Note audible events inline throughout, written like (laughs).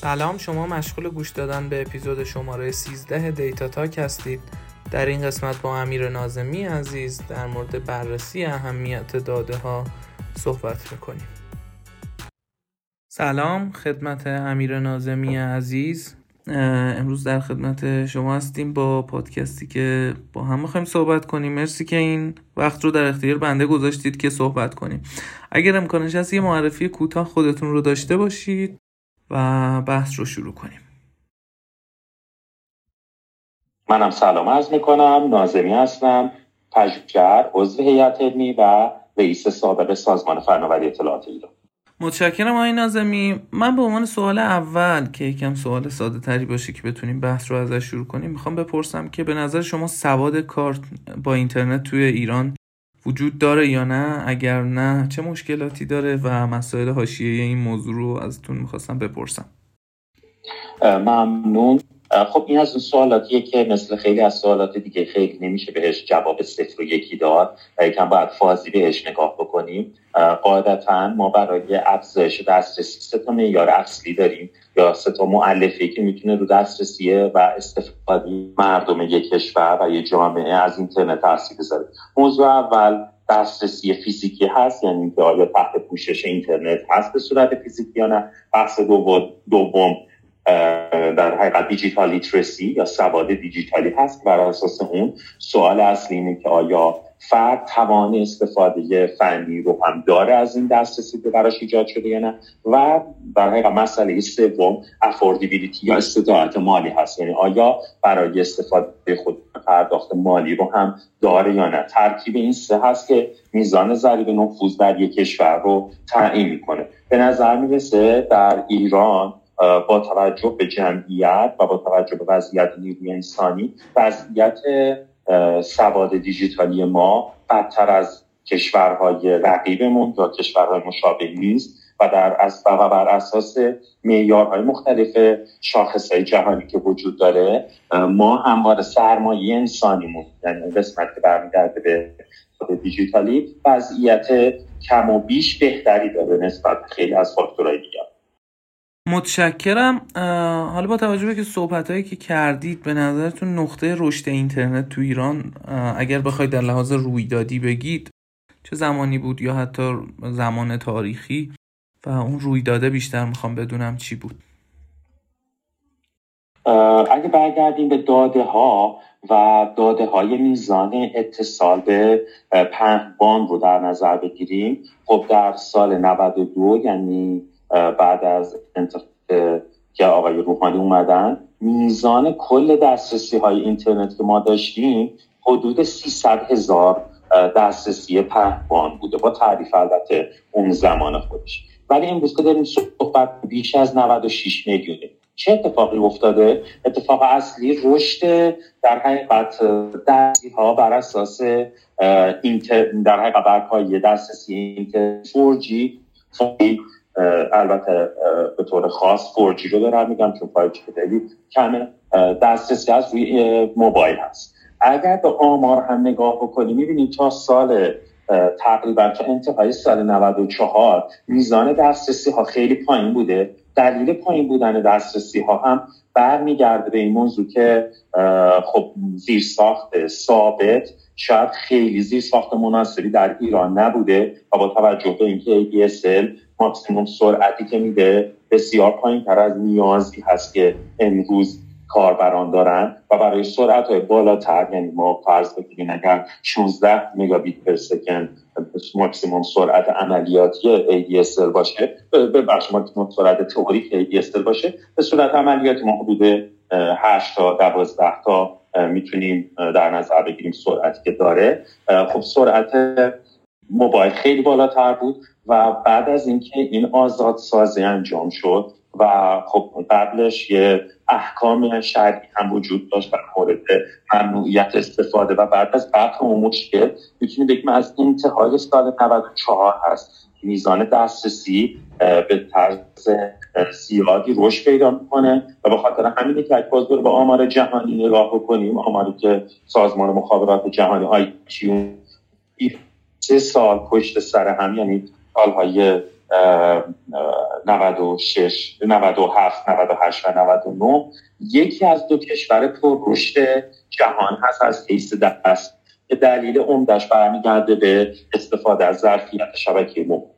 سلام شما مشغول گوش دادن به اپیزود شماره 13 دیتا تاک هستید. در این قسمت با امیر نازمی عزیز در مورد بررسی اهمیت داده ها صحبت می‌کنیم. سلام خدمت امیر نازمی عزیز. امروز در خدمت شما هستیم با پادکستی که با هم می‌خوایم صحبت کنیم. مرسی که این وقت رو در اختیار بنده گذاشتید که صحبت کنیم. اگر امکانش هست یه معرفی کوتاه خودتون رو داشته باشید. و بحث رو شروع کنیم. منم سلام عرض می‌کنم. نازمی هستم. پژوهشگر عضو هیئت علمی و رئیس سابق سازمان فناوری اطلاعات ایران. متشکرم آقای نازمی من به عنوان سوال اول که یکم سوال ساده تری باشه که بتونیم بحث رو ازش شروع کنیم می‌خوام بپرسم که به نظر شما سواد کارت با اینترنت توی ایران وجود داره یا نه؟ اگر نه چه مشکلاتی داره و مسائل حاشیه این موضوع رو ازتون می‌خواستم بپرسم. ممنون. خب این از اون سوالاتیه که مثل خیلی از سوالات دیگه خیلی نمیشه بهش جواب صفر و یکی داد و یکم باید فازی بهش نگاه بکنیم. قاعدتا ما برای افزایش دسترسی سه تا معیار اصلی داریم یا سه تا معلفه که می‌تونه رو دسترسی و استفاده مردم یک کشور و یه جامعه از اینترنت تاثیر بذاره. موضوع اول دسترسی فیزیکی هست یعنی اینکه آیا تحت پوشش اینترنت هست به صورت فیزیکی یا نه؟ بحث دوم در حقیقت دیجیتال لیترسی یا سواد دیجیتالی هست بر اساس اون سوال اصلی اینه که آیا فرد توان استفاده فنی رو هم داره از این دسترسی که براش ایجاد شده یا نه؟ و در حقیقت مسئله سوم افوردیبیلیتی یا استطاعت مالی هست. یعنی آیا برای استفاده خود پرداخت مالی رو هم داره یا نه؟ ترکیب این سه هست که میزان ضریب نفوذ در یک کشور رو تعیین می‌کنه. به نظر می‌رسه در ایران با توجه به جمعیت و با توجه به وضعیت نیروی انسانی وضعیت سواد دیجیتالی ما بدتر از کشورهای رقیبمون یا کشورهای مشابه نیست و در از و بر اساس معیارهای مختلف شاخصهای جهانی که وجود داره ما همواره سرمایه انسانیمون یعنی قسمت که برمیگرده به دیجیتالی وضعیت کم و بیش بهتری داره نسبت خیلی از فاکتورهای دیگر متشکرم. حالا با توجه به که صحبت هایی که کردید به نظرتون نقطه رشد اینترنت تو ایران اگر بخواید در لحاظ رویدادی بگید چه زمانی بود یا حتی زمان تاریخی؟ و اون رویداده بیشتر می‌خوام بدونم چی بود. اگه برگردیم به داده ها و داده های میزان اتصال به پهبان رو در نظر بگیریم خب در سال 92 یعنی بعد از که آقای روحانی اومدن میزان کل دسترسی های اینترنت که ما داشتیم حدود 300 هزار دسترسی پهبان بوده. با تعریف البته اون زمان خودش. ولی امروز که داریم صحبت بیش از 96 میلیونه. چه اتفاقی افتاده؟ اتفاق اصلی رشد در حقیقت دستی ها بر اساس اینتر در حقیقت بر پایه دسترسی اینتر 4G البته به طور خاص 4G رو دارم میگم چون 5G خیلی کمه. دسترسی از روی موبایل هست. اگر به آمار هم نگاه بکنیم می‌بینیم تا سال تقریبا تا انتهای سال 94 میزان دسترسی ها خیلی پایین بوده. دلیل پایین بودن دسترسی ها هم برمیگرده به این موضوع که خب زیر ساخت ثابت شاید خیلی زیر ساخت مناسبی در ایران نبوده و با توجه به اینکه ADSL ماکسیموم سرعتی که میده بسیار پایین تر از نیازی هست که امروز کاربران دارن و برای سرعت های بالاتر یعنی ما فرض بگیریم اگر 16 مگابیت پر سکند ماکسیموم سرعت عملیاتی ADSL باشه به بخش ماکسیموم سرعت تئوریک ADSL باشه به صورت عملیاتی ما حدود 8 تا 12 تا می‌تونیم در نظر بگیریم سرعتی که داره. خب سرعت موبایل خیلی بالاتر بود و بعد از اینکه این آزاد سازی انجام شد و خب قبلش یه احکام شرعی هم وجود داشت در مورد ممنوعیت استفاده و بعد از قطع اون مشکل می‌تونیم بگیم از انتهای سال 94 هست. میزان دسترسی به طرز زیادی رشد پیدا می‌کنه و به خاطر همینه که اگه باز به آمار جهانی نگاه بکنیم آماری که سازمان مخابرات جهانی آی سه سال پشت سر هم یعنی سالهای 96 97 98 و 99 یکی از دو کشور پررشد جهان هست از حیث دست. که دلیل عمدش برمیگرده به استفاده از ظرفیت شبکه موبایل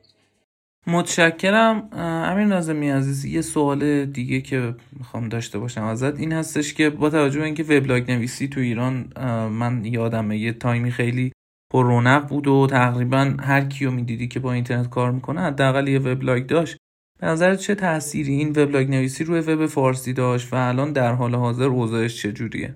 متشکرم. امیر نازمی عزیز یه سوال دیگه که می‌خوام داشته باشم ازت. این هستش که با توجه به اینکه وبلاگ نویسی تو ایران من یادمه یه تایمی خیلی پر رونق بود و تقریبا هر کیو می‌دیدی که با اینترنت کار می‌کنه حداقل یه وبلاگ داشت. به نظر چه تأثیری این وبلاگ نویسی روی وب فارسی داشت و الان در حال حاضر اوضاعش چجوریه؟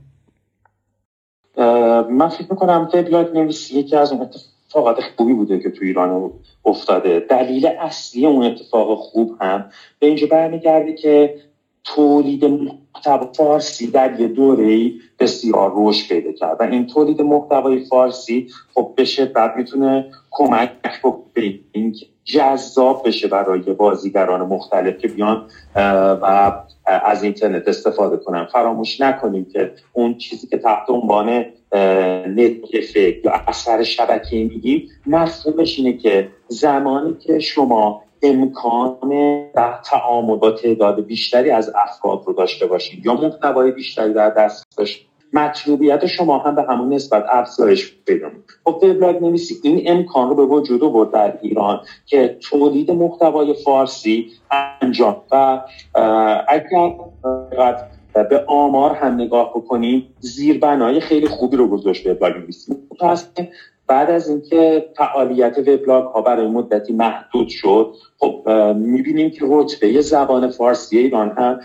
من فکر می‌کنم وبلاگ نویسی یکی از اون اتفاقات خوبی بوده که تو ایران افتاده. دلیل اصلی اون اتفاق خوب هم به اینجا برمیگرده که تولید محتوا فارسی در یه دوره بسیار رشد پیدا کرد. و این تولید محتوای فارسی خب به شدت می‌تونه کمک بکنه اینکه جذاب بشه برای بازیگران مختلف که بیان و از اینترنت استفاده کنن. فراموش نکنیم که اون چیزی که تحت عنوان نت یا اثر شبکه میگیم مفهومش اینه که زمانی که شما امکان تعامل با تعداد بیشتری از افراد رو داشته باشید یا محتوای بیشتری در دست داشت مطلوبیت شما هم به همون نسبت افزایش پیدا خب وبلاگ نویسی این امکان رو به وجود آورد در ایران که تولید محتوای فارسی انجام و اگر به آمار هم نگاه بکنیم زیربنای خیلی خوبی رو گذاشت وبلاگ نویسی. بعد از اینکه فعالیت وبلاگ ها برای مدتی محدود شد خب می‌بینیم که رتبه زبان فارسی ایران هم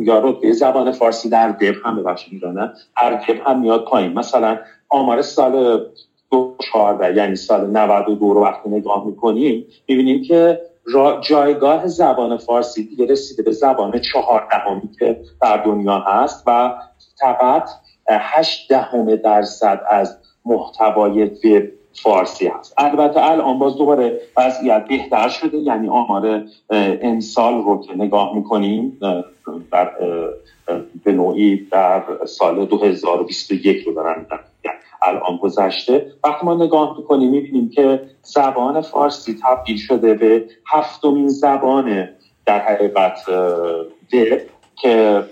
یا رتبه زبان فارسی در دب هم ببخشید ایران هر دب هم میاد پایین. مثلا آمار سال 2014 یعنی سال 92 رو وقتی نگاه می‌کنیم می‌بینیم که جایگاه زبان فارسی دیگه رسیده به زبان چهاردهمی که در دنیا هست و فقط هشت دهم درصد از محتوای وب فارسی هست. البته الان باز دوباره وضعیت بهتر شده یعنی آمار امسال رو که نگاه می‌کنیم در به نوعی در سال 2021 رو دارن الان گذشته. وقتی ما نگاه می‌کنیم می‌بینیم که زبان فارسی تبدیل شده به هفتمین زبان در حقیقت وب که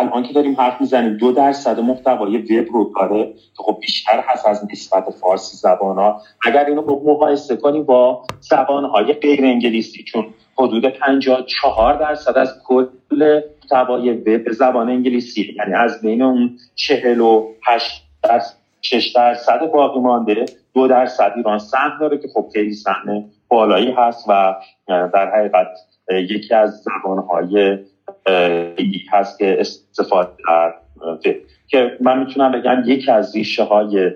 الان که داریم حرف می‌زنیم دو درصد محتوای وب رو داره که خب بیشتر هست از نسبت فارسی زبان ها اگر اینو مقایسه کنیم با زبان های غیر انگلیسی چون حدود 54 درصد از کل محتوای وب زبان انگلیسی. یعنی از بین اون 48 درصد 6 درصد باقی مانده. دو درصد ایران سهم داره که خب خیلی سهم بالایی هست و در حقیقت یکی از زبانهای هست که استفاده در که من می‌تونم بگم یکی از ریشه های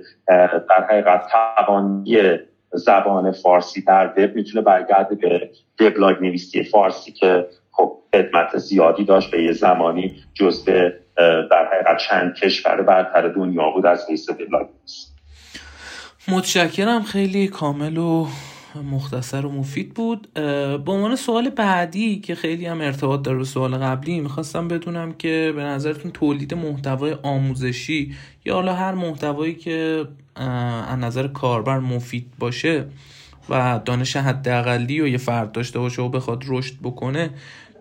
در حقیقت توانی زبان فارسی در وب می‌تونه برگرده به وبلاگ نویسی فارسی که خب خدمت زیادی داشت به یه زمانی جزء در حقیقت چند کشور برتر دنیا بود از حیث وبلاگ متشکرم. خیلی کامل و مختصر و مفید بود. به عنوان سوال بعدی که خیلی هم ارتباط داره به سوال قبلی می‌خواستم بدونم که به نظرتون تولید محتوای آموزشی یا حالا هر محتوایی که از نظر کاربر مفید باشه و دانش حداقلی و یه فرد داشته باشه و بخواد رشد بکنه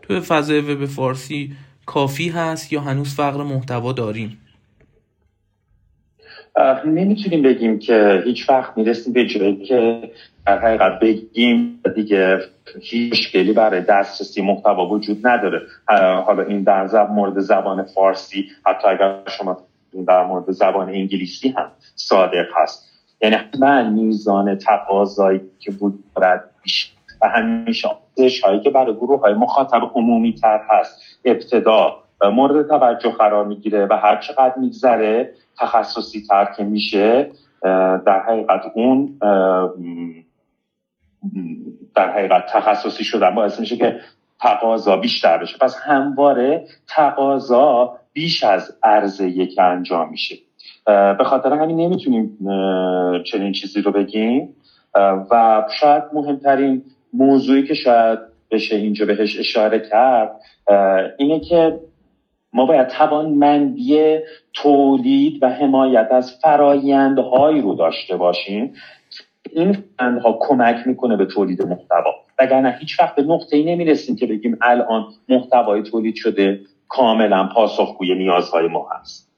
تو فضای وب فارسی کافی هست یا هنوز فقر محتوا داریم؟ نمی‌تونیم بگیم که هیچ وقت می‌رسیم به جایی که در حقیقت بگیم دیگه هیچ مشکلی برای دسترسی محتوا وجود نداره. حالا این در زب مورد زبان فارسی حتی اگر شما در مورد زبان انگلیسی هم صادق هست. یعنی من میزان تقاضایی که بود دارد و همیشه هایی که برای گروه های مخاطب عمومی تر هست ابتدا مورد توجه قرار می‌گیره و هر چقدر میگذره تخصصی تر که میشه در حقیقت اون در حقیقت تخصصی شدن باعث میشه که تقاضا بیشتر بشه. پس همواره تقاضا بیش از عرضه یک انجام میشه. به خاطر همین نمی‌تونیم چنین چیزی رو بگیم. و شاید مهمترین موضوعی که شاید بشه اینجا بهش اشاره کرد اینه که ما باید توانمندی تولید و حمایت از فرایندهایی رو داشته باشیم. این فندها کمک می‌کنه به تولید محتوا. وگرنه هیچ وقت به نقطه ای نمی‌رسیم که بگیم الان محتوای تولید شده کاملا پاسخگوی نیازهای ما هست.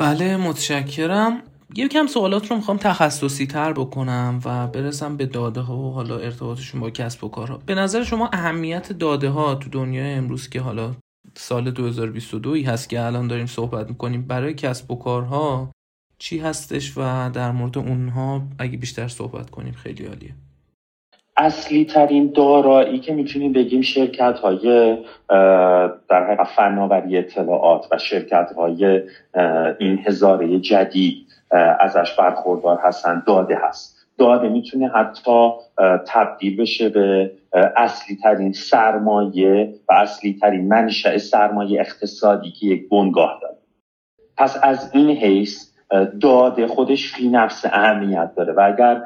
بله متشکرم. یکم سوالات رو می‌خوام تخصصی تر بکنم و برسم به داده ها و حالا ارتباطشون با کسب و کارها. به نظر شما اهمیت داده ها تو دنیای امروز که حالا سال 2022 هست که الان داریم صحبت می‌کنیم. برای کسب و کارها چی هستش و در مورد اونها اگه بیشتر صحبت کنیم خیلی عالیه. اصلی ترین دارایی که می‌تونیم بگیم شرکت های در حقیقت فناوری اطلاعات و شرکت های این هزاره جدید ازش برخوردار هستن. داده هست. داده می‌تونه حتی تبدیل بشه به اصلی ترین سرمایه و اصلی ترین منشأ سرمایه اقتصادی که یک بنگاه داره. پس از این حیث داده خودش فی نفسه اهمیت داره و اگر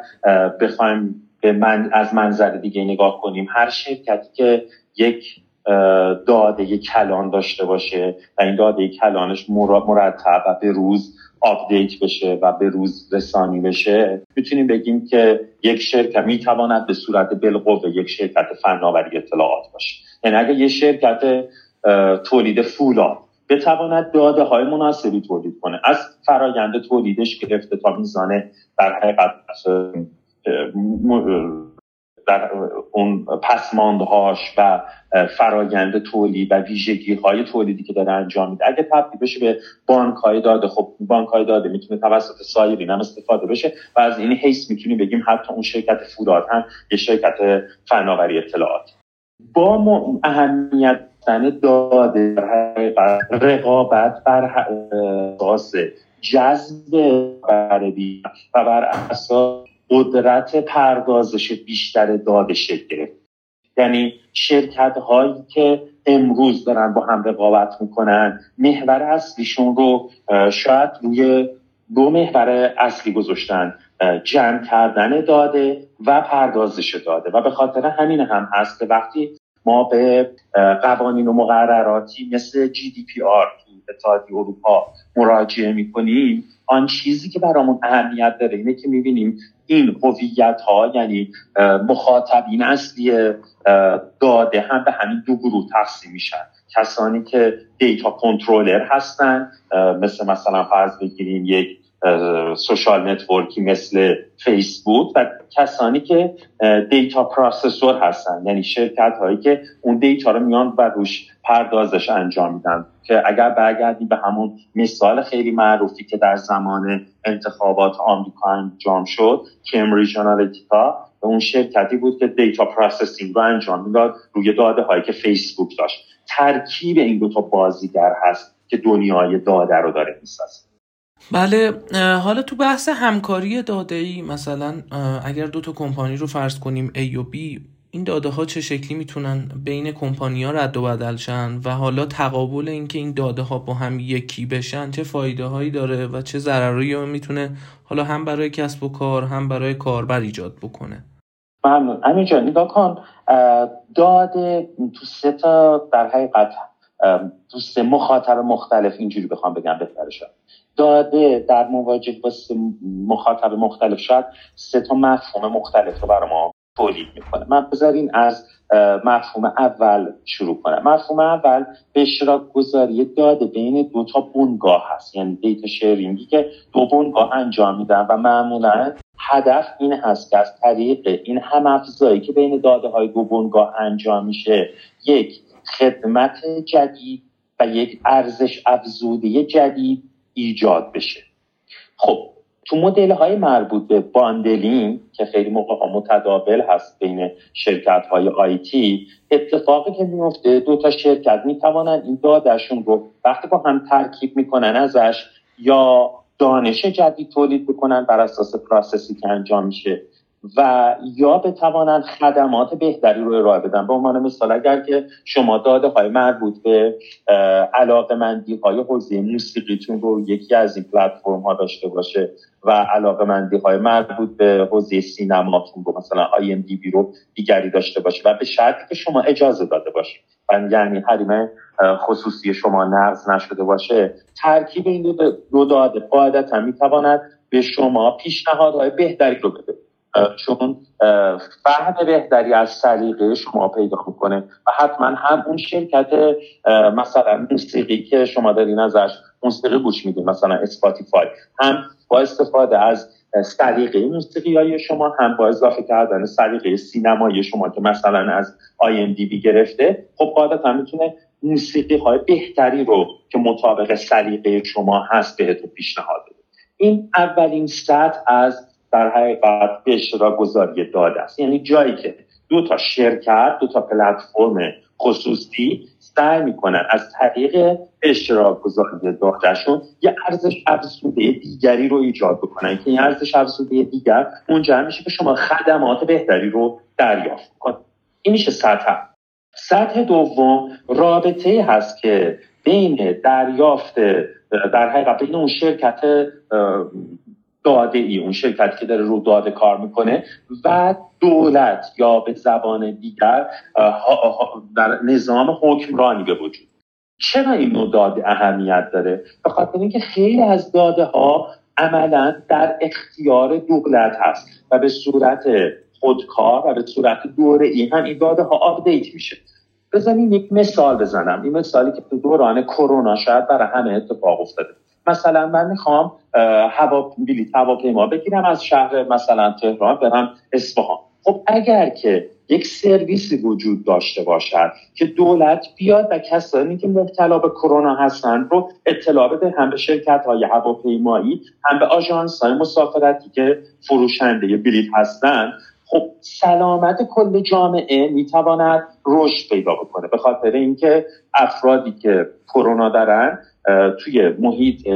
بخوایم بهمون از منظر دیگه نگاه کنیم هر شرکتی که یک داده کلان داشته باشه و این داده کلانش مرتب و به روز update بشه و به روز رسانی بشه می‌تونیم بگیم که یک شرکت می‌تواند به صورت بالقوه یک شرکت فناوری اطلاعات باشه. یعنی اگر یک شرکت تولید فولاد بتواند داده های مناسبی تولید کنه از فرایند تولیدش گرفته تا میزان در حقیقت در اون پسماندهاش و فرایند تولید و ویژگی های تولیدی که داره انجام میده. اگه تبدیل بشه به بانک های داده خب بانک های داده می‌تونه توسط سایرین هم استفاده بشه و از این حیث می‌تونیم بگیم حتی اون شرکت فولاد هم یه شرکت فناوری اطلاعات با اهمیت داده رقابت بر اساس جذب و بر اساس قدرت پردازش بیشتر داده شکل گرفت. یعنی شرکت هایی که امروز دارن با هم رقابت می‌کنن محور اصلیشون رو شاید روی دو محور اصلی گذاشتن جمع کردن داده و پردازش داده. و به خاطر همین هم هست وقتی ما به قوانین و مقرراتی مثل GDPR تو اتحادیه اروپا مراجعه می‌کنیم آن چیزی که برامون اهمیت داره اینه که می‌بینیم این هویت ها یعنی مخاطبین اصلی داده هم به همین دو گروه تقسیم میشن. کسانی که دیتا کنترلر هستن مثل مثلا فرض بگیریم یک social network ی مثل فیسبوک و کسانی که data processor هستن. یعنی شرکت هایی که اون data رو میان و روش پردازش انجام میدن. که اگر برگردیم به همون مثال خیلی معروفی که در زمان انتخابات آمریکا انجام شد کمبریج آنالیتیکا به اون شرکتی بود که data processing رو انجام می‌داد روی داده هایی که فیسبوک داشت. ترکیب این دو تا بازیگر هست که دنیای داده رو داره می‌سازه. بله حالا تو بحث همکاری داده ای مثلا اگر دو تا کمپانی رو فرض کنیم A و B این داده ها چه شکلی می‌تونن بین کمپانی ها رد و بدل شن؟ و حالا تقابل اینکه این داده ها با هم یکی بشن چه فایده هایی داره و چه ضرری می‌تونه حالا هم برای کسب و کار هم برای کاربر ایجاد بکنه؟ ممنون. همینجا نگاه کن داده تو سه تا در حقیقت تو سه مخاطب مختلف اینجوری بخوام بگم بهتر شد داده در مواجه با مخاطب مختلف. شاید سه تا مفهوم مختلف رو برای ما تولید می‌کنه. من بذارین از مفهوم اول شروع کنم. مفهوم اول به اشتراک گذاری داده بین دو تا بنگاه هست. یعنی دیتا شیرینگی که دو بنگاه انجام میدن و معمولا هدف این هست که از طریق این هم افزایی که بین داده های دو بنگاه انجام میشه یک خدمت جدید و یک ارزش افزوده جدید ایجاد بشه. خب تو مدل های مربوط به bundling که خیلی موقع ها متداول هست بین شرکت های IT اتفاقی که میفته دو تا شرکت می‌توانن این دادشون رو وقتی با هم ترکیب می‌کنن ازش یا دانش جدید تولید بکنن بر اساس process ی که انجام میشه. و یا بتوانند خدمات بهتری رو ارائه بدن. به عنوان مثال اگر که شما داده های مربوط به علاقه مندی های حوزه موسیقیتون رو یکی از این پلتفرم ها داشته باشه و علاقه مندی های مربوط به حوزه سینماتون رو مثلا آی ام دی بی رو دیگری داشته باشه و به شرطی که شما اجازه داده باشید یعنی حریم خصوصی شما نقض نشده باشه. ترکیب این دو داده قاعدتا می‌تواند به شما پیشنهادهای بهتری رو بده. چون فهم بهتری از سلیقه شما پیدا می‌کنه و حتما هم اون شرکت مثلا موسیقی که شما دارین ازش موسیقی گوش میدین مثلا اسپاتیفای هم با استفاده از سلیقه موسیقی های شما هم با اضافه کردن سلیقه سینمایی شما که مثلا از B گرفته خب قاعدتا می‌تونه موسیقی های بهتری رو که مطابق سلیقه شما هست بهتون پیشنهاد بده. این اولین سطح از در حقیقت به اشتراک گذاری داده است. یعنی جایی که دو تا شرکت دو تا پلتفرم خصوصی سعی می‌کنن از طریق اشتراک گذاری دادهشون یه ارزش افزوده دیگری رو ایجاد بکنن. که این ارزش افزوده دیگر منجر میشه که شما خدمات بهتری رو دریافت کنید این میشه سطح. سطح دوم رابطه هست که بین دریافت در حقیقت بین اون شرکت داده ای اون شرکتی که داره رو داده کار می‌کنه و دولت یا به زبان دیگر در نظام حکمرانی به وجود. چرا این نوع داده اهمیت داره؟ به خاطر اینکه خیلی از داده ها عملا در اختیار دولت هست و به صورت خودکار و به صورت دوره ای هم این داده ها آپدیت میشه. بزنیم یک مثال بزنم. این مثالی که تو دوران کرونا شاید برای همه اتفاق افتاده. مثلا من می‌خوام هوا بلیط هواپیما بگیرم از شهر مثلا تهران برم اصفهان. خب اگر که یک سرویسی وجود داشته باشد که دولت بیاد و کسانی که مبتلا به کرونا هستند رو اطلاع بده هم به شرکت های هواپیمایی هم به آژانس های مسافرتی که فروشنده بلیط هستند خب سلامت کل جامعه می‌تواند رشد پیدا بکنه. به خاطر اینکه افرادی که کرونا دارن توی محیط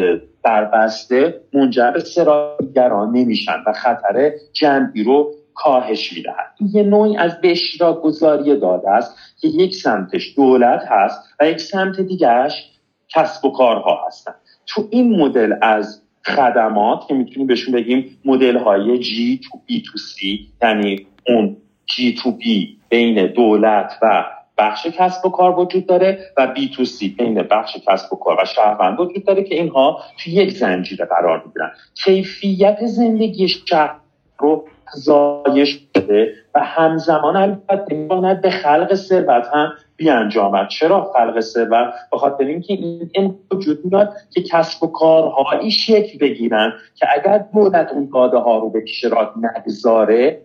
دربسته منجر به سرایگران نمیشن و خطر جمعی رو کاهش می‌دهد. یه نوعی از به گذاری داده است که یک سمتش دولت هست و یک سمت دیگرش کسب و کارها هستن. تو این مدل از خدمات که می‌تونیم بهشون بگیم مدل های G تو B تو C یعنی اون G تو B بین دولت و بخش کسب و کار وجود داره و بی تو سی بین بخش کسب و کار و شهروند وجود داره که اینها توی یک زنجیره قرار می‌گیرن. کیفیت زندگی شهر رو زایش شده و همزمان البته می‌تواند به خلق ثروت هم بیانجامد. چرا خلق ثروت؟ به خاطر اینکه این وجود میاد که کسب و کارهایی شکل بگیرن که اگر دولت اون داده ها رو به اشتراک نگذاره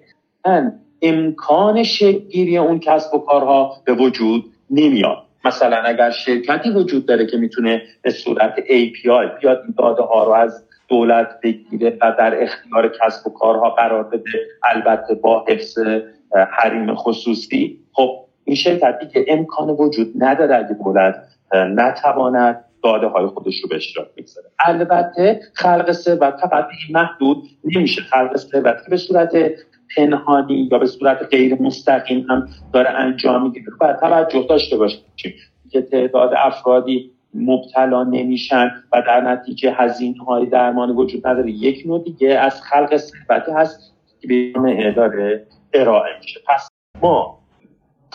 امکان شکلگیری اون کسب و کارها به وجود نمیاد. مثلا اگر شرکتی وجود داره که می‌تونه به صورت API بیاد این داده ها رو از دولت بگیره و در اختیار کسب و کارها قرار بده البته با حفظ حریم خصوصی. خب این شرکتی که امکان وجود نداره اگه دولت نتواند داده های خودش رو به اشتراک بگذاره. البته خلق ثروت فقط محدود نمیشه. خلق ثروت به صورت پنهانی یا به صورت غیر مستقیم هم داره انجام می‌گیره باید توجه داشته باشیم که تعداد افرادی مبتلا نمیشن و در نتیجه هزینه های درمانی وجود نداره. یک نوع دیگه از خلق ثروتی هست که به داره ارائه میشه. پس ما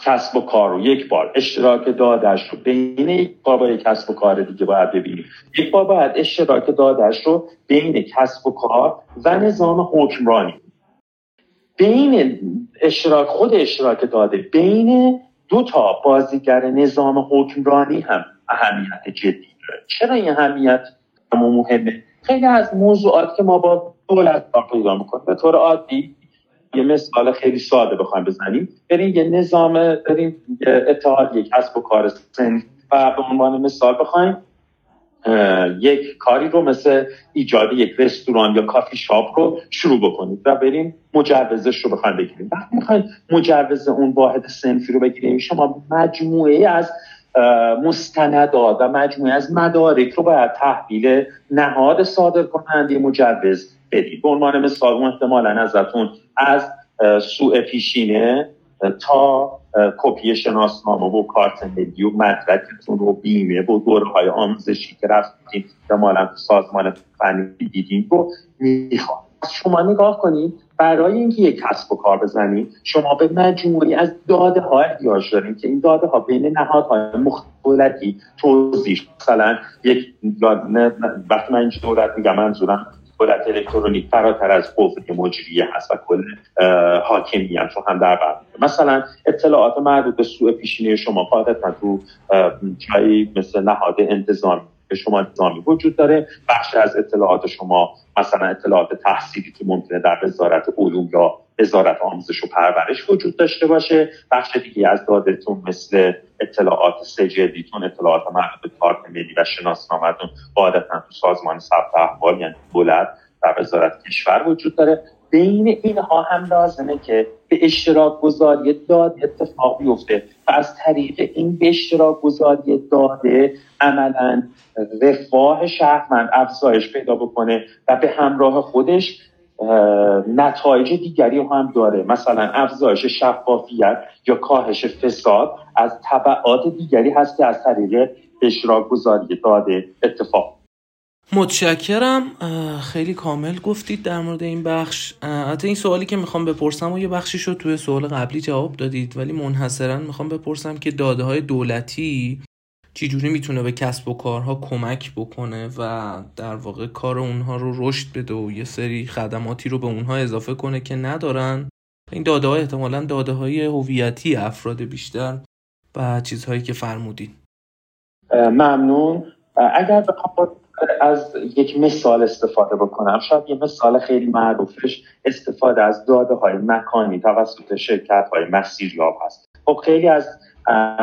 کسب و کار رو یک بار اشتراک دادش رو بین یک بار با یک کسب و کار دیگه باید ببینیم. یک بار باید اشتراک دادش رو بین کسب و کار و نظام حکمرانی بین اشتراک خود اشتراک داده بین دو تا بازیگر نظام حکمرانی هم اهمیت جدی داره. چرا این اهمیت مهمه؟ خیلی از موضوعات که ما با دولت کار پیدا می‌کنیم به طور عادی یه مثال خیلی ساده بخوایم بزنیم. بریم یه نظام بریم اتحادیه کسب و کار سن و به عنوان مثال بخوایم. یک کاری رو مثل ایجاد یک رستوران یا کافی شاپ رو شروع بکنید و بریم مجوزش رو بخوایم بگیریم. وقتی می‌خوایم مجوز اون واحد سنفی رو بگیریم شما مجموعه از مستندات و مجموعه از مدارک رو باید تحویل نهاد صادر کننده مجوز بدید. به عنوان مثال اون احتمالا ازتون از سوء پیشینه تا کپی شناسنامه و کارت ملی و مدرکتون رو بیمه و دوره های آموزشی که رفتیم مالا سازمان فنی دیدیم رو می‌خوام شما نگاه کنید برای اینکه یک کسب و کار بزنید شما به مجموعی از داده ها احتیاج دارید که این داده ها بین نهادهای مختلفی توضیح. مثلا یک وقتی من اینجا دولت میگم منظورم دولت الکترونیک فراتر از قوه مجریه هست و کل حاکمیت رو هم در بر مثلا اطلاعات مربوط به سوء پیشینه شما قاعدتا تو جایی مثل نهاد انتظامی به شما نظامی وجود داره بخش از اطلاعات شما مثلا اطلاعات تحصیلی که ممکنه در وزارت علوم یا وزارت آموزش و پرورش وجود داشته باشه. بخش دیگه از دادتون مثل اطلاعات سجلیتون اطلاعات مربوط به کارت ملی و شناسنامهتون قاعدتا تو سازمان ثبت احوال یعنی دولت در وزارت کشور وجود داره. بین اینها هم لازمه که به اشتراک گذاری داد اتفاق بیفته و از طریق این به اشتراک گذاری داده عملا رفاه شهروند افزایش پیدا بکنه و به همراه خودش نتایج دیگری هم داره. مثلا افزایش شفافیت یا کاهش فساد از طبعات دیگری هست که از طریق اشتراک گذاری داده اتفاق. متشکرم. خیلی کامل گفتید در مورد این بخش. حتی این سوالی که می‌خوام بپرسم و یه بخشی شد توی سوال قبلی جواب دادید ولی منحصرا می‌خوام بپرسم که داده های دولتی چجوری می‌تونه به کسب و کارها کمک بکنه و در واقع کار اونها رو رشد بده و یه سری خدماتی رو به اونها اضافه کنه که ندارن؟ این داده های احتمالا داده های هویتی افراد بیشتر و چیزهایی که فرمودید ممنون. اگر بخوام از یک مثال استفاده بکنم شاید یه مثال خیلی معروفش استفاده از داده های مکانی توسط شرکت های مسیریاب هست. خب خیلی از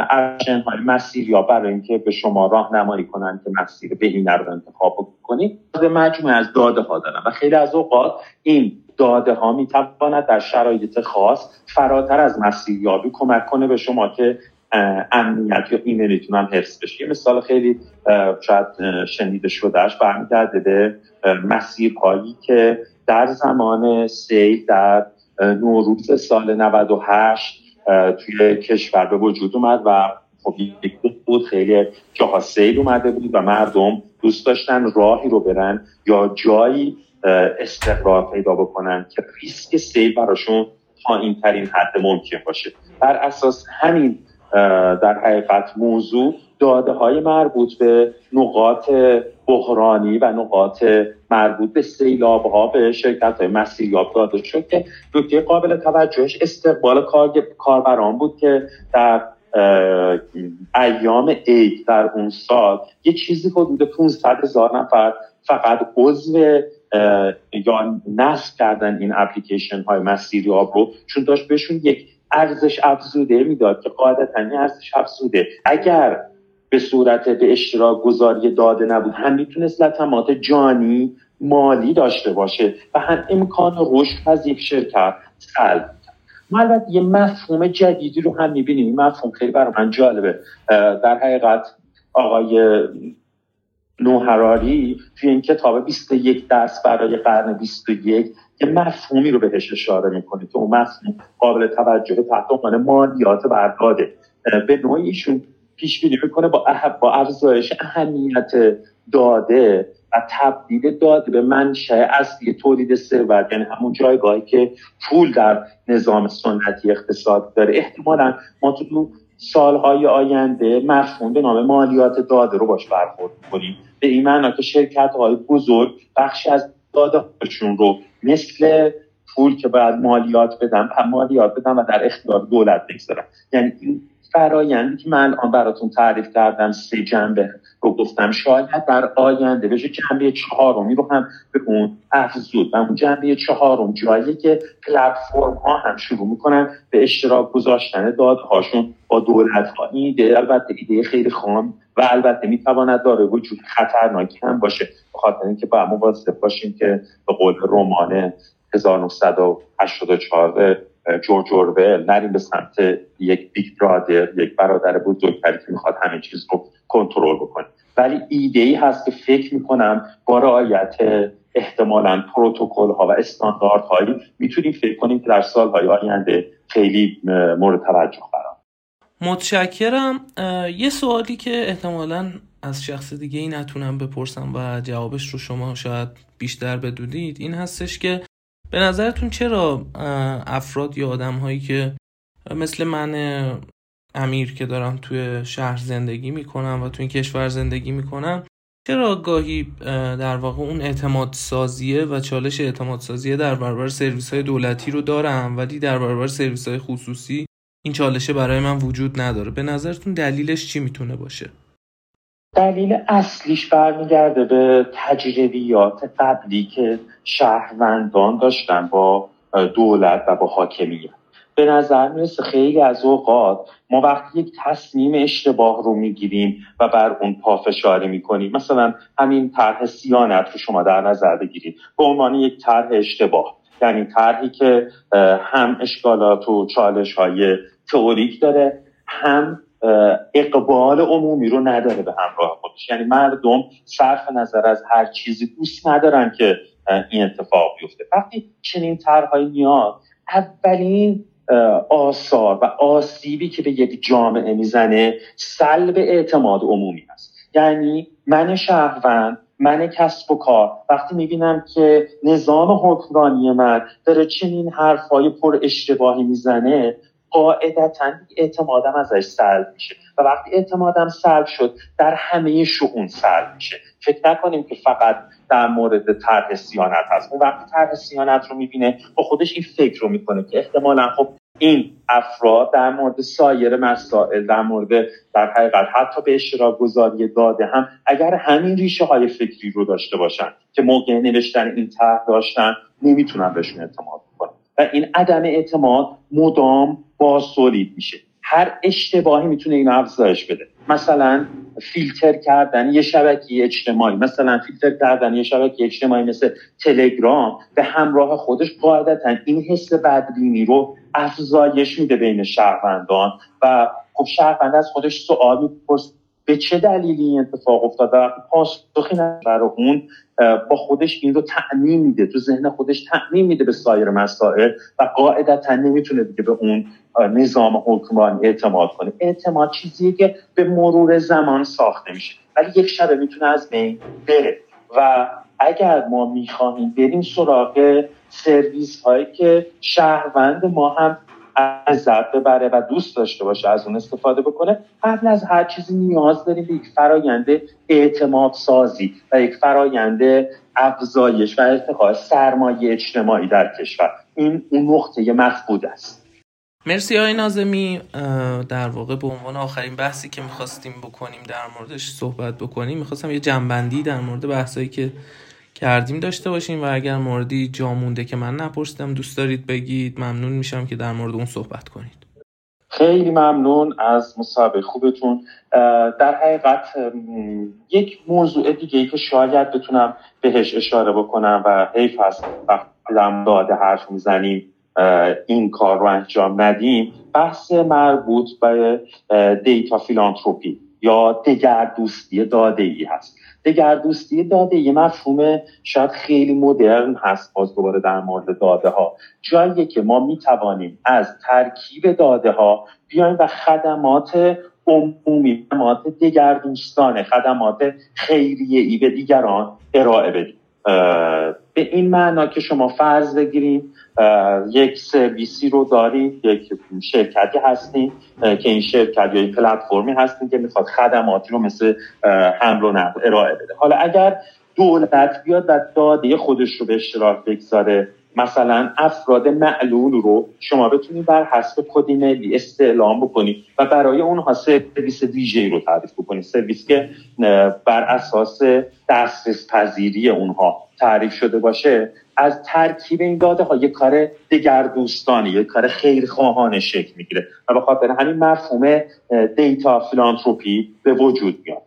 اپلیکیشن های مسیریاب برای اینکه به شما راهنمایی کنن که مسیر بهینه رو انتخاب کنید مجموعه از داده ها دارن. و خیلی از اوقات این داده ها می تواند در شرایط خاص فراتر از مسیریابی کمک کنه به شما که امنیت یا ایمیلیتون هم حفظ بشه. یه مثال خیلی شاید شنیده شدهش برمیگرده به مسیرهایی که در زمان سیل در نوروز سال 98 توی کشور به وجود اومد و خب یک بود خیلی جاها سیل اومده بود و مردم دوست داشتن راهی رو برن یا جایی استقرار پیدا بکنن که ریسک سیل براشون پایین ترین حد ممکن باشه. بر اساس همین در حقیقت موضوع داده های مربوط به نقاط بحرانی و نقاط مربوط به سیلاب ها به شرکت های مسیریاب داده شد که نکته قابل توجهش استقبال کاربران بود که در ایام عید در اون سال یه چیزی حدود 500 هزار نفر فقط عضو یا نصب کردن این اپلیکیشن های مسیریاب رو چون داشت بهشون یک ارزش افزوده می‌داد که قاعدتا ارزش افزوده. اگر به صورت به اشتراک گذاری داده نبود هم می‌تونست لطمات جانی مالی داشته باشه و هم امکان رشد از یک شرکت سلب ما البته یه مفهوم جدیدی رو هم می‌بینیم. این مفهوم خیلی برای من جالبه. در حقیقت آقای نوهراری توی این کتاب 21 درس برای قرن 21 یه مفهومی رو بهش اشاره می‌کنه که اون مفهوم قابل توجه تحت عنوان مالیات برداده. به نوعی ایشون پیش بینی می‌کنه با با افزایش اهمیت داده و تبدیل داده به منشأ اصلی تولید ثروت یعنی همون جایگاهی که پول در نظام سنتی اقتصاد داره. احتمالا ما تو سالهای آینده مفهوم به نام مالیات داده رو باش برخورد کنیم به این معنا که شرکت های بزرگ بخشی از داده هاشون رو مثل پول که باید مالیات بدن مالیات بدن و در اختیار دولت بگذارن. یعنی این فرایندی که من الان براتون تعریف کردم سه جنبه رو گفتم شاید در آینده بشه جنبه چهارمی رو هم به اون افزود. و اون جنبه چهارم جایی که پلتفرم ها هم شروع می‌کنن به اشتراک گذاشتن دادهاشون با دولت ها این ایده البته ایده خیلی خام و البته می‌تواند دارای وجوه خطرناکی هم باشه به خاطر اینکه باید مواظب باشیم که به قول رمان 1984 جورج اورول نریم به سمت یک big brother یک برادر بزرگتری که می‌خواد همه چیز رو کنترل بکنه. ولی ایده ای هست که فکر می‌کنم با رعایت احتمالا پروتکل ها و استاندارد هایی می‌تونیم فکر کنیم که در سالهای آینده خیلی مورد توجه قرار متشکرم. یه سوالی که احتمالا از شخص دیگه ای نتونم بپرسم و جوابش رو شما شاید بیشتر بدونید این هستش که به نظرتون چرا افراد یا آدم هایی که مثل من امیر که دارم توی شهر زندگی می‌کنم و توی این کشور زندگی می‌کنم چرا گاهی در واقع اون اعتماد سازیه و چالش اعتماد سازیه در برابر سرویس های دولتی رو دارم ولی در برابر سرویس های خصوصی این چالشه برای من وجود نداره. به نظرتون دلیلش چی می‌تونه باشه؟ دلیل اصلیش برمیگرده به تجربیات قبلی که شهروندان داشتن با دولت و با حاکمیت. به نظر می‌رسه خیلی از اوقات ما وقتی یک تصمیم اشتباه رو می‌گیریم و بر اون پافشاری می‌کنیم مثلا همین طرح سیانت رو شما در نظر بگیرید. به عنوان یک طرح اشتباه یعنی طرحی که هم اشکالات و چالش های تئوریک داره هم اقبال عمومی رو نداره به همراه خودش. یعنی مردم صرف نظر از هر چیزی دوست ندارن که این اتفاق بیفته. وقتی چنین طرحهایی میاد اولین آثار و آسیبی که به یک جامعه می‌زنه سلب اعتماد عمومی است یعنی من شهروند من کسب و کار. وقتی می‌بینم که نظام حکمرانی من داره چنین حرفهای پر اشتباهی می‌زنه قاعدتا اعتمادم ازش سلب میشه. و وقتی اعتمادم سلب شد در همه شؤون سلب میشه. فکر نکنیم که فقط در مورد طرح سیانت هست. اون وقتی طرح سیانت رو می‌بینه با خودش این فکر رو می‌کنه که احتمالا خب این افراد در مورد سایر مسائل در مورد در حقیقت حتی به اشتراک گذاری داده هم اگر همین ریشه های فکری رو داشته باشن که موقع نوشتن این طرح داشتن نمی‌تونن بهشون اعتماد و این عدم اعتماد مدام بازتولید میشه. هر اشتباهی می‌تونه این افزایش بده. مثلا فیلتر کردن یه شبکه اجتماعی مثلا فیلتر کردن یه شبکه اجتماعی مثل تلگرام به همراه خودش قاعدتا این حس بدبینی رو افزایش میده بین شهروندان و خب شهروند از خودش سوال میپرس به چه دلیلی این اتفاق افتاده و پاسخی برای اون با خودش این رو تعمین میده تو ذهن خودش تعمین میده به سایر مسائل و قاعدتا نمی‌تونه دیگه به اون نظام حکمرانی اعتماد کنه. اعتماد چیزیه که به مرور زمان ساخته میشه ولی یک شبه می‌تونه از بین بره. و اگر ما می‌خواهیم بریم سراغ سرویس هایی که شهروند ما هم عزت ببره و دوست داشته باشه از اون استفاده بکنه قبل از هر چیزی نیاز داریم به یک فرایند اعتماد سازی و یک فرایند افزایش و ارتقاء سرمایه اجتماعی در کشور. این اون نقطه مفقود است. مرسی آقای نازمی. در واقع به عنوان آخرین بحثی که می‌خواستیم بکنیم در موردش صحبت بکنیم می‌خواستم یه جنبندی در مورد بحثایی که کردیم داشته باشیم و اگر موردی جا مونده که من نپرسیدم دوست دارید بگید ممنون میشم که در مورد اون صحبت کنید. خیلی ممنون از مصاحبه خوبتون. در حقیقت یک موضوع دیگه ای که شاید بتونم بهش اشاره بکنم و حیف هست وقتی داده حرف می‌زنیم این کار رو انجام ندیم بحث مربوط به دیتا فیلانتروپی یا دگر دوستی داده ای هست. دگردوستی داده. یه مفهوم شاید خیلی مدرن هست باز دوباره در مورد داده ها جاییه که ما می توانیم از ترکیب داده ها بیایم و خدمات عمومی خدمات دگردوستانه خدمات خیریه ای به دیگران ارائه بدیم. به این معنا که شما فرض بگیریم یک سرویسی رو دارید یک شرکتی هستیم که این شرکت یا این پلتفرمی هستیم که می‌خواد خدماتی رو مثل حمل و نقل ارائه بده. حالا اگر دولت بیاد و داده خودش رو به اشتراک بگذاره مثلا افراد معلول رو شما بتونید بر حسب کد ملی استعلام بکنید و برای اونها سرویس ویژه رو تعریف بکنید. سرویس که بر اساس دسترس پذیری اونها تعریف شده باشه از ترکیب این داده ها یک کار دگر دوستانی یک کار خیرخواهانه شکل می‌گیره و به خاطر همین مفهوم دیتا فیلانتروپی به وجود میاد.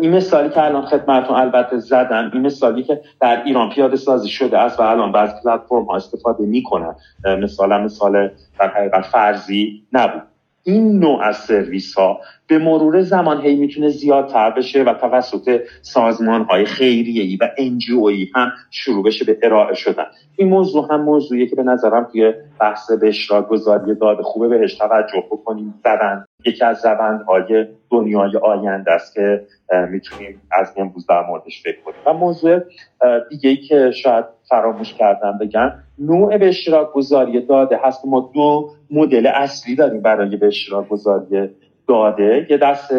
این مثالی که الان خدمتتون البته زدم این مثالی که در ایران پیاده سازی شده است و الان بعضی پلتفرم ها استفاده می‌کنن. مثلا مثال در حقیقت فرضی نبود. این نوع از سرویس ها به مرور زمان هی می‌تونه زیادتر بشه و توسط سازمان های خیریه ای و انجیوی هم شروع بشه به ارائه شدن. این موضوع هم موضوعیه که به نظرم توی بحث به اشتراک گذاری داده خوبه بهش توجه بکنیم. زدن یکی از های دنیای آینده است که می‌تونیم از امروز در موردش فکر کنیم. و موضوع دیگه ای که شاید فراموش کردم بگم نوع به اشتراک گذاری داده هست. ما دو مدل اصلی داریم برای به اشتراک گذاری داده. یه دست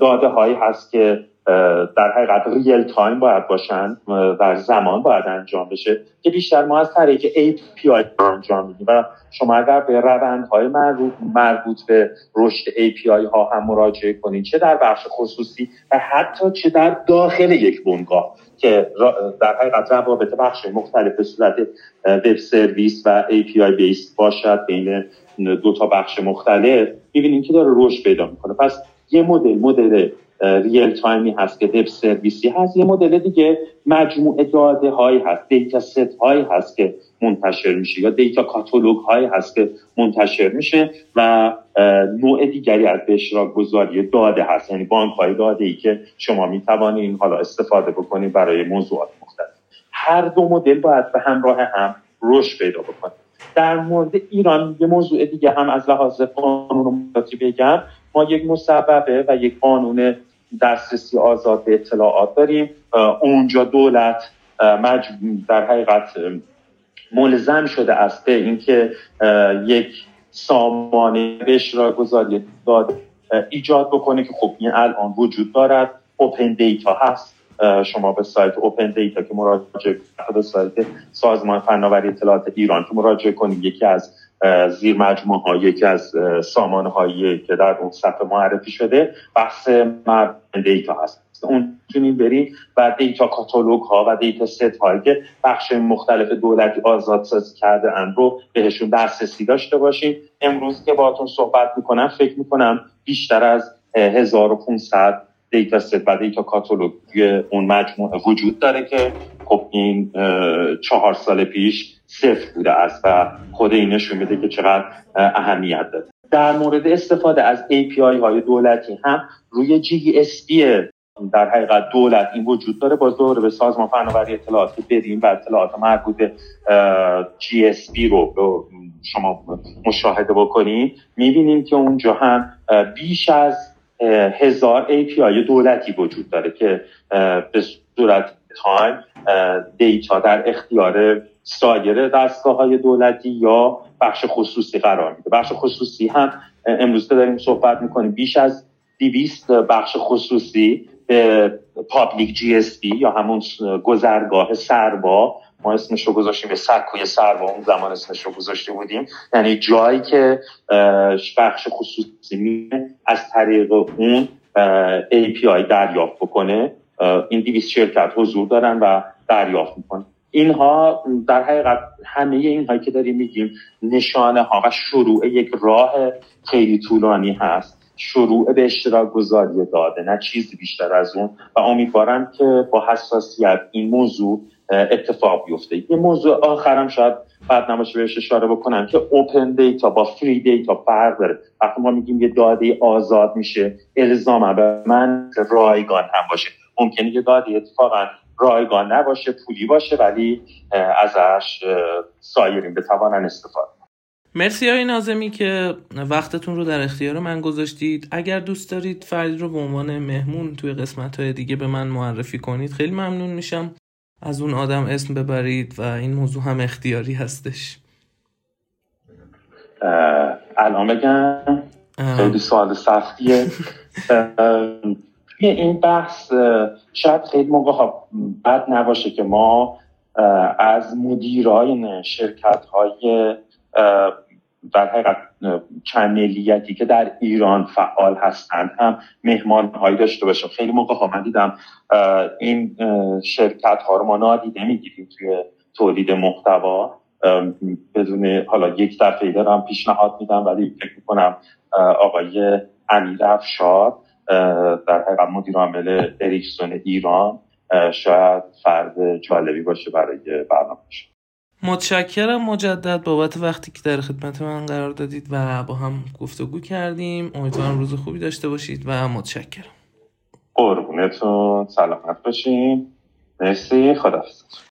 داده هایی هست که در حقیقت ریل تایم باید باشن در زمان باید انجام بشه که بیشتر ما از طریق API انجام میدیم و شما اگر به روندهای مربوط به رشد API ها هم مراجعه کنید چه در بخش خصوصی و حتی چه در داخل یک بنگاه که در حقیقت روابط بخش مختلف به صورت web service و API base باشد بین دو تا بخش مختلف. می‌بینیم که داره رشد پیدا می‌کنه. پس یه مدل مدل real time ی هست که web service ی هست. یه مدل دیگه مجموعه داده هایی هست data set هایی هست که منتشر میشه یا data catalog هایی هست که منتشر میشه و نوع دیگری از به اشتراک گذاری داده هست. یعنی بانک های داده ای که شما می‌توانید حالا استفاده بکنید برای موضوعات مختلف. هر دو مدل باید به همراه هم رشد پیدا بکنه. در مورد ایران یه موضوع دیگه هم از لحاظ قانون بگم. ما یک مسببه و یک قانون دسترسی آزاد به اطلاعات داریم. اونجا دولت در حقیقت ملزم شده است به اینکه یک سامانه به اشتراک گذاری داده ایجاد بکنه که خب این الان وجود دارد. open data هست. شما به سایت open data که مراجعه به سایت سازمان فناوری اطلاعات ایران که مراجعه کنید یکی از زیر مجموعه ها یکی از سامانه هایی که در اون صفحه معرفی شده بحث data هست. اون می‌تونیم بریم و data catalog ها و data set هایی که بخش مختلف دولتی آزادسازی کرده ان رو بهشون دسترسی داشته باشیم. امروز که باتون صحبت می‌کنم فکر می‌کنم بیشتر از 1500 data set و data catalog اون مجموعه وجود داره که خب این چهار سال پیش صفر بوده است و خود این نشون میده که چقدر اهمیت داره در مورد استفاده از API های دولتی هم روی GSP در حقیقت دولت این وجود داره. باز دوباره به سازمان فناوری اطلاعات بریم و اطلاعات مربوط به GSP رو شما مشاهده بکنید می‌بینیم که اونجا هم بیش از هزار API دولتی وجود داره که به صورت تایم دیتا در اختیار سایر دستگاه های دولتی یا بخش خصوصی قرار میده. بخش خصوصی هم امروز داریم صحبت می‌کنیم بیش از 200 بخش خصوصی پابلیک جی اس بی یا همون گذرگاه سربا ما اسمش رو گذاشتیم به سکوی سربا اون زمان اسمش رو گذاشته بودیم. یعنی جایی که بخش خصوصی از طریق اون API دریافت بکنه. این 200 شرکت حضور دارن و دریافت می‌کنن. اینها در حقیقت همه اینهایی که داریم میگیم نشانه ها و شروع یک راه خیلی طولانی هست. شروع به اشتراک گذاری داده نه چیزی بیشتر از اون. و امیدوارم که با حساسیت این موضوع اتفاق بیفته. یه موضوع آخرم شاید بعد نباشه بهش اشاره بکنم که اوپن دیتا با فری دیتا فرق داره. وقتی ما میگیم یه داده آزاد میشه الزاما به من رایگان هم باشه. ممکنه یه داده اتفاقا رایگان نباشه پولی باشه ولی ازش سایرین بتوانن استفاده. مرسی های نازمی که وقتتون رو در اختیار من گذاشتید. اگر دوست دارید فرید رو به عنوان مهمون توی قسمت های دیگه به من معرفی کنید خیلی ممنون میشم. از اون آدم اسم ببرید و این موضوع هم اختیاری هستش. الان بگم؟ خیلی سوال سختیه. (laughs) این بحث شاید خیلی موقع ها بد نباشه که ما از مدیرای شرکت های در حقیقت چنلیتی که در ایران فعال هستند هم مهمان هایی داشته باشم خیلی موقع ها من دیدم این شرکت ها رو ما نادیده می‌گیریم توی تولید محتوا. بدون حالا یک دفعه دارم پیشنهاد میدم ولی فکر می‌کنم آقای امیر افشار در حقیقت مدیر عامل اریکسون ایران شاید فرد جالبی باشه برای برنامه متشکرم. مجدد بابت وقتی که در خدمت من قرار دادید و با هم گفتگو کردیم. امیدوارم روز خوبی داشته باشید و متشکرم. قربونتون. سلامت باشین. مرسی. خداحافظ.